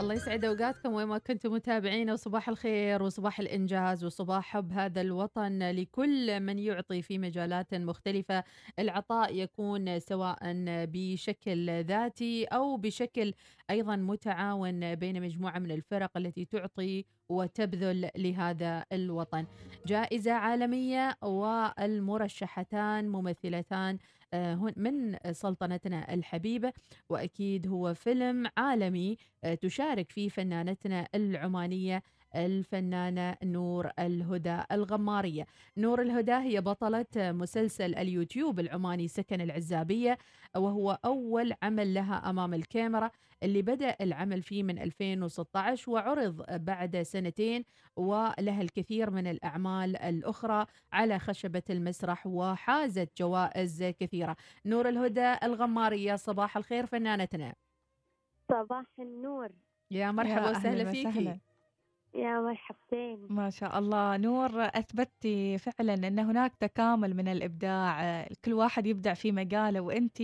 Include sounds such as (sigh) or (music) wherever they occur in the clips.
الله يسعد أوقاتكم وين ما كنتم متابعين وصباح الخير وصباح الإنجاز وصباح حب هذا الوطن لكل من يعطي في مجالات مختلفة، العطاء يكون سواء بشكل ذاتي أو بشكل أيضا متعاون بين مجموعة من الفرق التي تعطي وتبذل لهذا الوطن. جائزة عالمية والمرشحتان ممثلتان آه، من سلطنتنا الحبيبة وأكيد هو فيلم عالمي آه، تشارك فيه فنانتنا العمانية الفنانة نور الهدى الغمارية. نور الهدى هي بطلة مسلسل اليوتيوب العماني سكن العزابية وهو أول عمل لها أمام الكاميرا اللي بدأ العمل فيه من 2016 وعرض بعد سنتين ولها الكثير من الأعمال الأخرى على خشبة المسرح وحازت جوائز كثيرة. نور الهدى الغمارية صباح الخير فنانتنا. صباح النور. يا مرحبا وسهلا فيكي يا مرحبتين. ما شاء الله. نور أثبتي فعلا أن هناك تكامل من الإبداع. كل واحد يبدع في مجاله وأنت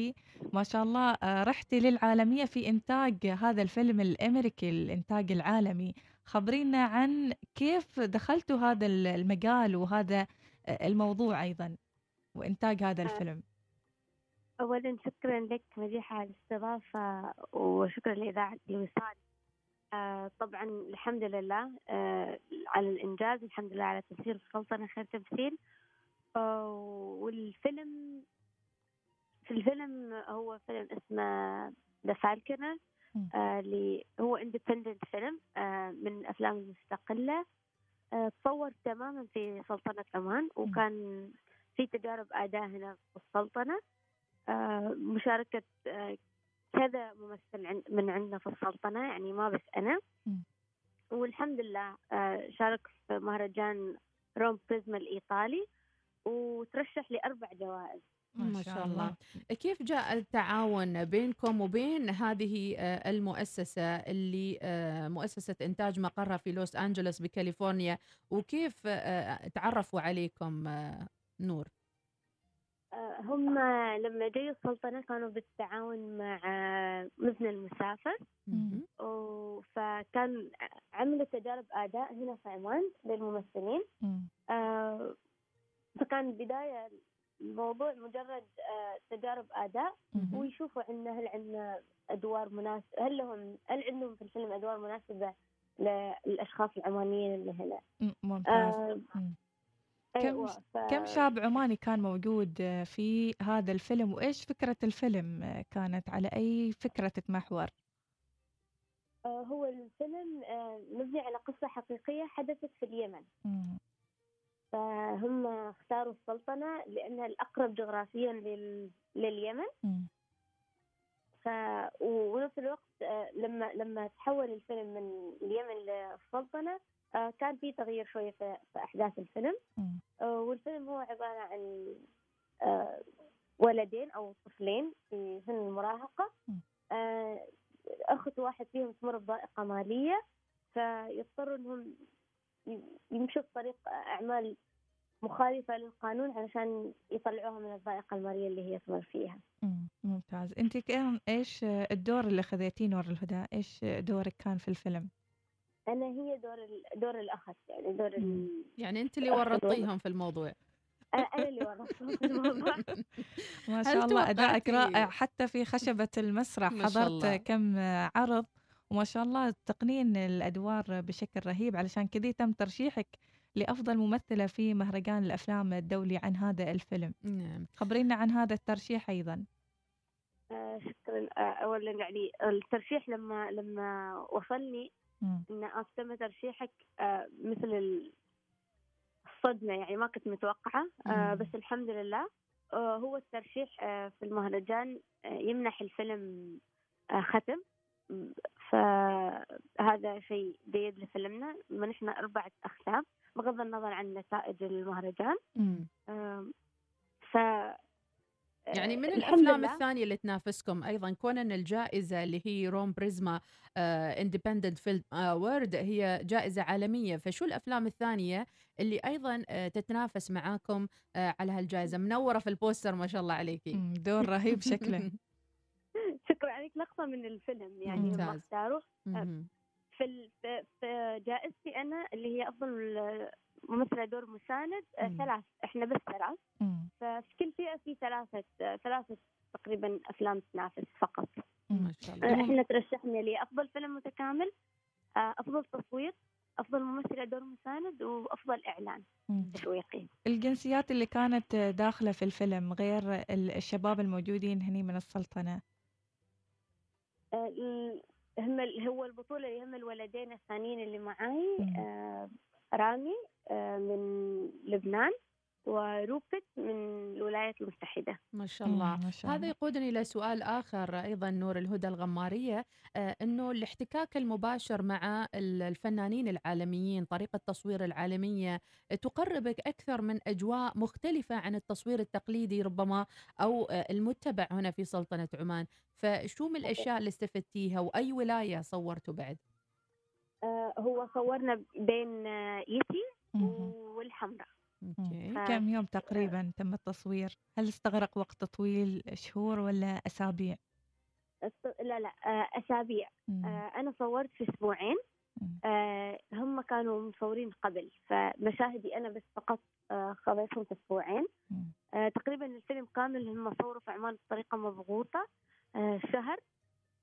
ما شاء الله رحتي للعالمية في إنتاج هذا الفيلم الأمريكي الإنتاج العالمي. خبرينا عن كيف دخلتوا هذا المجال وهذا الموضوع أيضا وإنتاج هذا الفيلم. أولا شكرا لك مديحة على الاستضافة وشكرا لإذاعة الوصال. آه طبعا الحمد لله آه على الإنجاز الحمد لله على تمثيل السلطنة خير تمثيل. آه والفيلم في الفيلم هو فيلم اسمه The Falconer اللي هو independent film آه من الأفلام المستقلة. آه تصور تماما في سلطنة عمان وكان في تجارب أداء هنا في السلطنة. آه مشاركة آه كذا ممثل من عندنا في السلطنة يعني ما بس أنا. والحمد لله شارك في مهرجان روم بريزما الإيطالي وترشح لأربع جوائز. ما شاء الله. كيف جاء التعاون بينكم وبين هذه المؤسسة اللي مؤسسة إنتاج مقرها في لوس أنجلوس بكاليفورنيا وكيف تعرفوا عليكم نور؟ هم لما جاي السلطنة كانوا بالتعاون مع مزن المسافر. فكان عملوا تجارب أداء هنا في عمان للممثلين. آه فكان بداية الموضوع مجرد آه تجارب أداء. ويشوفوا عندنا هل عندنا أدوار مناسبة هل لهم هل عندهم في الفيلم أدوار مناسبة للأشخاص العمانيين اللي هنا؟ ممتاز. آه كم أيوة ف... كم شاب عماني كان موجود في هذا الفيلم وإيش فكرة الفيلم كانت على أي فكرة تتمحور هو الفيلم مبني على قصة حقيقية حدثت في اليمن. فهم اختاروا السلطنة لأنها الأقرب جغرافيا لل... لليمن. ف ونفس الوقت لما لما تحول الفيلم من اليمن للسلطنة كان في تغيير شوية في, أحداث الفيلم والفيلم هو عبارة عن ولدين أو طفلين في سن المراهقة أخت واحد فيهم تمر بضائقة مالية فيضطروا إنهم يمشوا في طريق أعمال مخالفة للقانون علشان يطلعوها من الضائقة المالية اللي هي تمر فيها. ممتاز، أنت كان إيش الدور اللي خذيتيه نور الهدى؟ إيش دورك كان في الفيلم؟ أنا هي دور دور الأخت يعني دور ال... يعني أنت اللي ورطتيهم في الموضوع. أنا اللي ورطتهم في الموضوع. (laughs) ما شاء الله أدائك رائع حتى في خشبة المسرح حضرت كم عرض وما شاء الله تقنين الأدوار بشكل رهيب علشان كذي تم ترشيحك لأفضل ممثلة في مهرجان الأفلام الدولي عن هذا الفيلم. نعم. خبرينا عن هذا الترشيح أيضا. آه شكرا. آه اولا يعني الترشيح لما لما وصلني إن تم ترشيحك آه مثل الصدمة يعني ما كنت متوقعة. آه بس الحمد لله آه هو الترشيح في المهرجان يمنح الفيلم ختم. فهذا شيء جيد لفيلمنا. منحنا أربعة أختام بغض النظر عن نتائج المهرجان. ف يعني من الأفلام الثانية اللي تنافسكم أيضا كون ان الجائزة اللي هي Rome Prisma Independent Film Award هي جائزة عالمية. فشو الأفلام الثانية اللي أيضا uh, تتنافس معاكم uh, على هالجائزة؟ منورة في البوستر ما شاء الله عليكي. دور رهيب شكله. (laughs) (laughs) شكرا عليك لقطه من الفيلم يعني اختاروه في ال- في- في جائزتي أنا اللي هي أفضل آه، ممثلة دور مساند آه، مم. ثلاث إحنا بس ثلاث مم. ففي كل فئة في ثلاثة آه، ثلاثة تقريبا أفلام تنافس فقط مم. ما شاء آه، الله إحنا ترشحنا لافضل فيلم متكامل آه، أفضل تصوير أفضل ممثلة دور مساند وأفضل إعلان. تسويقي الجنسيات اللي كانت داخلة في الفيلم غير ال- الشباب الموجودين هني من السلطنة آه، ال- هم ال- هو البطولة اللي هم الولدين الثانيين اللي معاي مم. آه، رامي آه، من لبنان وروبت من الولايات المتحدة. ما شاء الله. مم. ما شاء هذا الله. يقودني إلى سؤال آخر أيضا نور الهدى الغمارية. آه، أنه الاحتكاك المباشر مع ال- الفنانين العالميين طريقة التصوير العالمية تقربك أكثر من أجواء مختلفة عن التصوير التقليدي ربما أو آه، المتبع هنا في سلطنة عمان. فشو من الأشياء اللي استفدتيها وأي ولاية صورتوا بعد؟ آه، هو صورنا بين آه، يتي. والحمراء. أوكي. ف- كم يوم تقريبا تم التصوير هل استغرق وقت طويل شهور ولا أسابيع لا لا آه، أسابيع مم. آه، أنا صورت في أسبوعين مم. آه، هم كانوا مصورين قبل فمشاهدي أنا بس فقط آه، خذيتهم في أسبوعين مم. آه، تقريبا الفيلم كامل هم صوروا في عمان بطريقة مضغوطة آه، شهر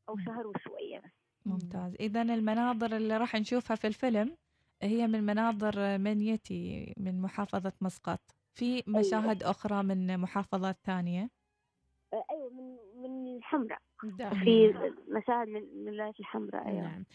أو مم. شهر وشوية بس ممتاز إذا المناظر اللي راح نشوفها في الفيلم هي من مناظر منيتي من محافظة مسقط. في مشاهد أخرى من محافظات ثانية؟ آه، أيوة من من الحمراء. في. مشاهد من من الولايات الحمراء أيوة. نعم.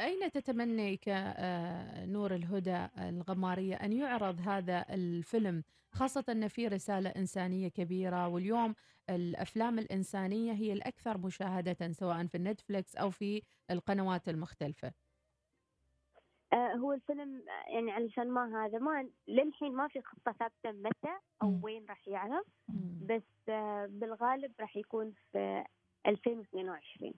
أين تتمني كنور الهدى الغمارية أن يعرض هذا الفيلم خاصة أن في رسالة إنسانية كبيرة؟ واليوم الأفلام الإنسانية هي الأكثر مشاهدة سواء في النتفليكس أو في القنوات المختلفة. آه، هو الفيلم آه، يعني علشان ما هذا ما للحين ما في خطة ثابتة متى أو. وين راح يعرض. بس آه، بالغالب راح يكون في 2022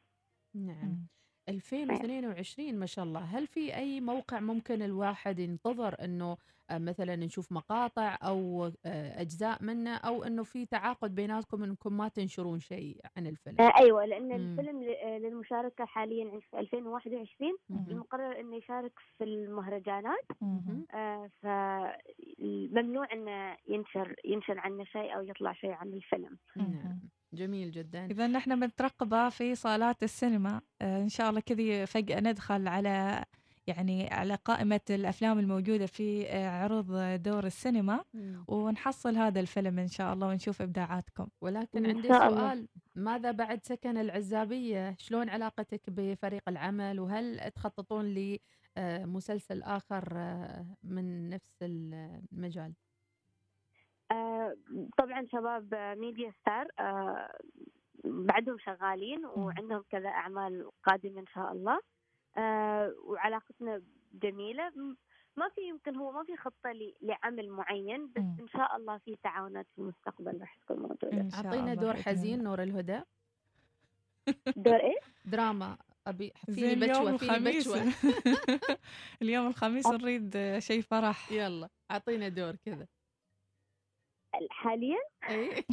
نعم مم. 2022 ما شاء الله هل في أي موقع ممكن الواحد ينتظر أنه آه، مثلا نشوف مقاطع أو آه، أجزاء منه أو أنه في تعاقد بيناتكم أنكم ما تنشرون شيء عن الفيلم آه، أيوة لأن. الفيلم للمشاركة حاليا في 2021 مهم. المقرر إنه يشارك في المهرجانات. آه، فممنوع إنه ينشر ينشر عنه شيء أو يطلع شيء عن الفيلم نعم جميل جدا إذا نحن بنترقبه في صالات السينما آه، إن شاء الله كذي فجأة ندخل على يعني على قائمة الأفلام الموجودة في آه، عروض دور السينما. ونحصل هذا الفيلم إن شاء الله ونشوف إبداعاتكم ولكن عندي. سؤال ماذا بعد سكن العزابية؟ شلون علاقتك بفريق العمل؟ وهل تخططون لمسلسل آخر آه، من نفس المجال؟ آه، طبعا شباب آه، ميديا ستار آه، بعدهم شغالين وعندهم كذا أعمال قادمة إن شاء الله. آه، وعلاقتنا جميلة. ما في يمكن هو ما في خطة ل- لعمل معين بس مم. إن شاء الله في تعاونات في المستقبل راح تكون أعطينا الله دور حزين. نور الهدى. دور إيه؟ (laughs) دراما. أبي زين فيني اليوم بشوة فيني الخميس. بشوة (laughs) (laughs) اليوم الخميس نريد شيء فرح. يلا أعطينا دور كذا. حاليا أي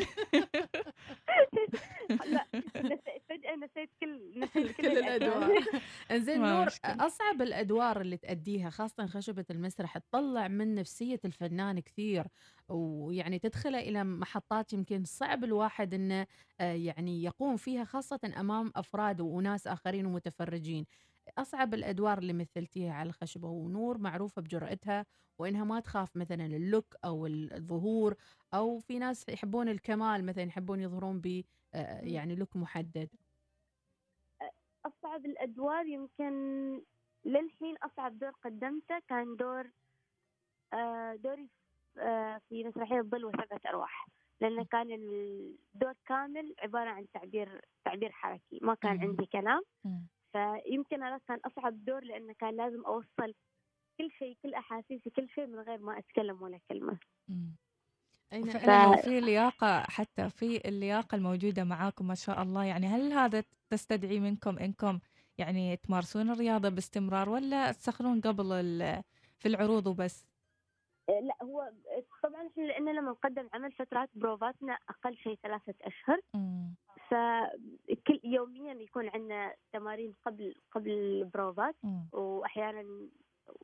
لا نسيت فجأة نسيت كل نسيت كل الادوار انزين نور. أصعب الأدوار اللي تأديها خاصة خشبة المسرح تطلع من نفسية الفنان كثير ويعني تدخله إلى محطات يمكن صعب الواحد إنه آه، يعني يقوم فيها خاصة أمام أفراد وناس آخرين ومتفرجين. أصعب الأدوار اللي مثلتيها على الخشبة ونور معروفة بجرأتها وإنها ما تخاف مثلا اللوك أو الظهور أو في ناس يحبون الكمال مثلا يحبون يظهرون ب آه، يعني لوك محدد. أصعب الأدوار يمكن للحين أصعب دور قدمته كان دور آه، دوري آه، في مسرحية الظل وسبعة أرواح لأنه كان الدور كامل عبارة عن تعبير تعبير حركي ما كان. عندي كلام. فيمكن هذا كان أصعب دور لأنه كان لازم أوصل كل شيء كل أحاسيسي كل شيء من غير ما أتكلم ولا كلمة أين وفعلا وفي لياقة حتى في اللياقة الموجودة معاكم ما شاء الله يعني هل هذا تستدعي منكم إنكم يعني تمارسون الرياضة باستمرار ولا تسخنون قبل ال- في العروض وبس؟ آه، لا هو طبعا إحنا لأن لما نقدم عمل فترات بروفاتنا أقل شيء ثلاثة أشهر مم. فكل يوميا يكون عندنا تمارين قبل قبل البروفات مم. واحيانا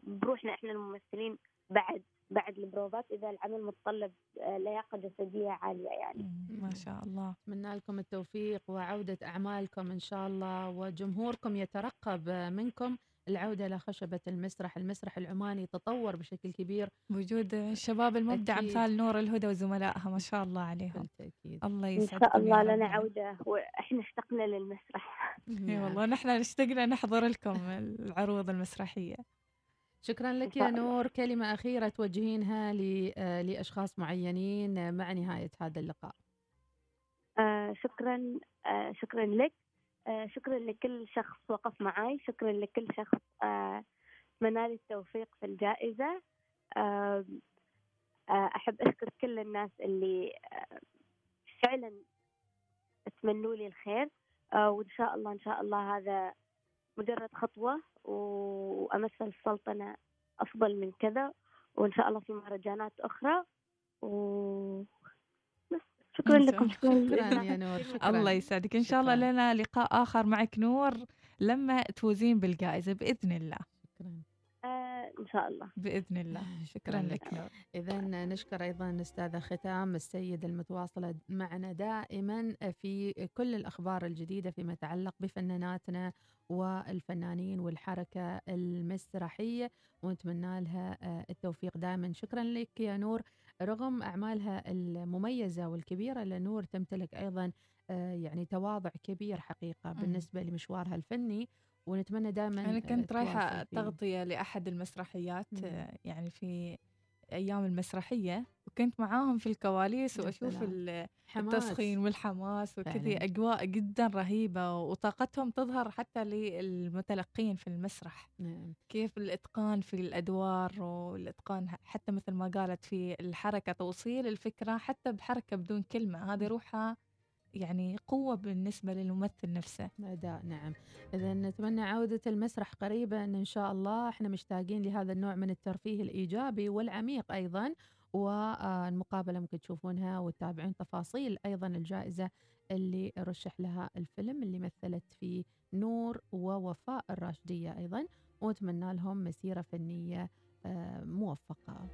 بروحنا إحنا الممثلين بعد بعد البروفات إذا العمل متطلب آه، لياقة جسدية عالية يعني. ما شاء الله. أتمنى لكم التوفيق وعودة أعمالكم إن شاء الله وجمهوركم يترقب منكم. العودة إلى خشبة المسرح المسرح العماني تطور بشكل كبير. وجود الشباب المبدع. امثال نور الهدى وزملائها ما شاء الله عليهم. بالتأكيد. الله إن يسعدكم شاء الله لنا. عودة وإحنا اشتقنا للمسرح. إي. والله نحن اشتقنا نحضر لكم (laughs) العروض المسرحية. شكرا لك يا. نور. كلمة أخيرة توجهينها آه، لأشخاص معينين آه، مع نهاية هذا اللقاء. آه شكرا آه شكرا لك. آه شكرا لكل شخص وقف معي شكرا لكل شخص آه لي التوفيق في الجائزة. أحب أشكر كل الناس اللي فعلا اتمنوا لي الخير. وإن شاء الله إن شاء الله هذا مجرد خطوة وأمثل السلطنة أفضل من كذا وإن شاء الله في مهرجانات أخرى و بس شكرا لكم الله. شكرا. يا نور شكرا الله يسعدك إن شاء الله. لنا لقاء آخر معك نور لما تفوزين بالجائزة بإذن الله إن شاء الله. بإذن الله. (laughs) شكرا لك. إذا نشكر أيضا أستاذة ختام السيد المتواصلة معنا دائما في كل الأخبار الجديدة فيما يتعلق بفناناتنا والفنانين والحركة المسرحية ونتمنى لها آه، التوفيق دائما. شكرا لك يا نور. رغم أعمالها المميزة والكبيرة لنور تمتلك أيضا آه، يعني تواضع كبير حقيقة. بالنسبة لمشوارها الفني ونتمنى دائما أنا كنت رايحة تواصل فيه. تغطيه لأحد المسرحيات مم. آه، يعني في أيام المسرحية وكنت معاهم في الكواليس وأشوف. التسخين والحماس وكذي. أجواء جدا رهيبة وطاقتهم تظهر حتى للمتلقين في المسرح نعم. كيف الإتقان في الأدوار والإتقان حتى مثل ما قالت في الحركة توصيل الفكرة حتى بحركة بدون كلمة هذه روحها يعني قوة بالنسبة للممثل نفسه. أداء نعم. إذا نتمنى عودة المسرح قريبا إن شاء الله. إحنا مشتاقين لهذا النوع من الترفيه الإيجابي والعميق أيضا والمقابلة ممكن تشوفونها وتتابعون تفاصيل أيضا الجائزة اللي رشح لها الفيلم اللي مثلت فيه نور ووفاء الراشدية أيضا. ونتمنى لهم مسيرة فنية آه، موفقة.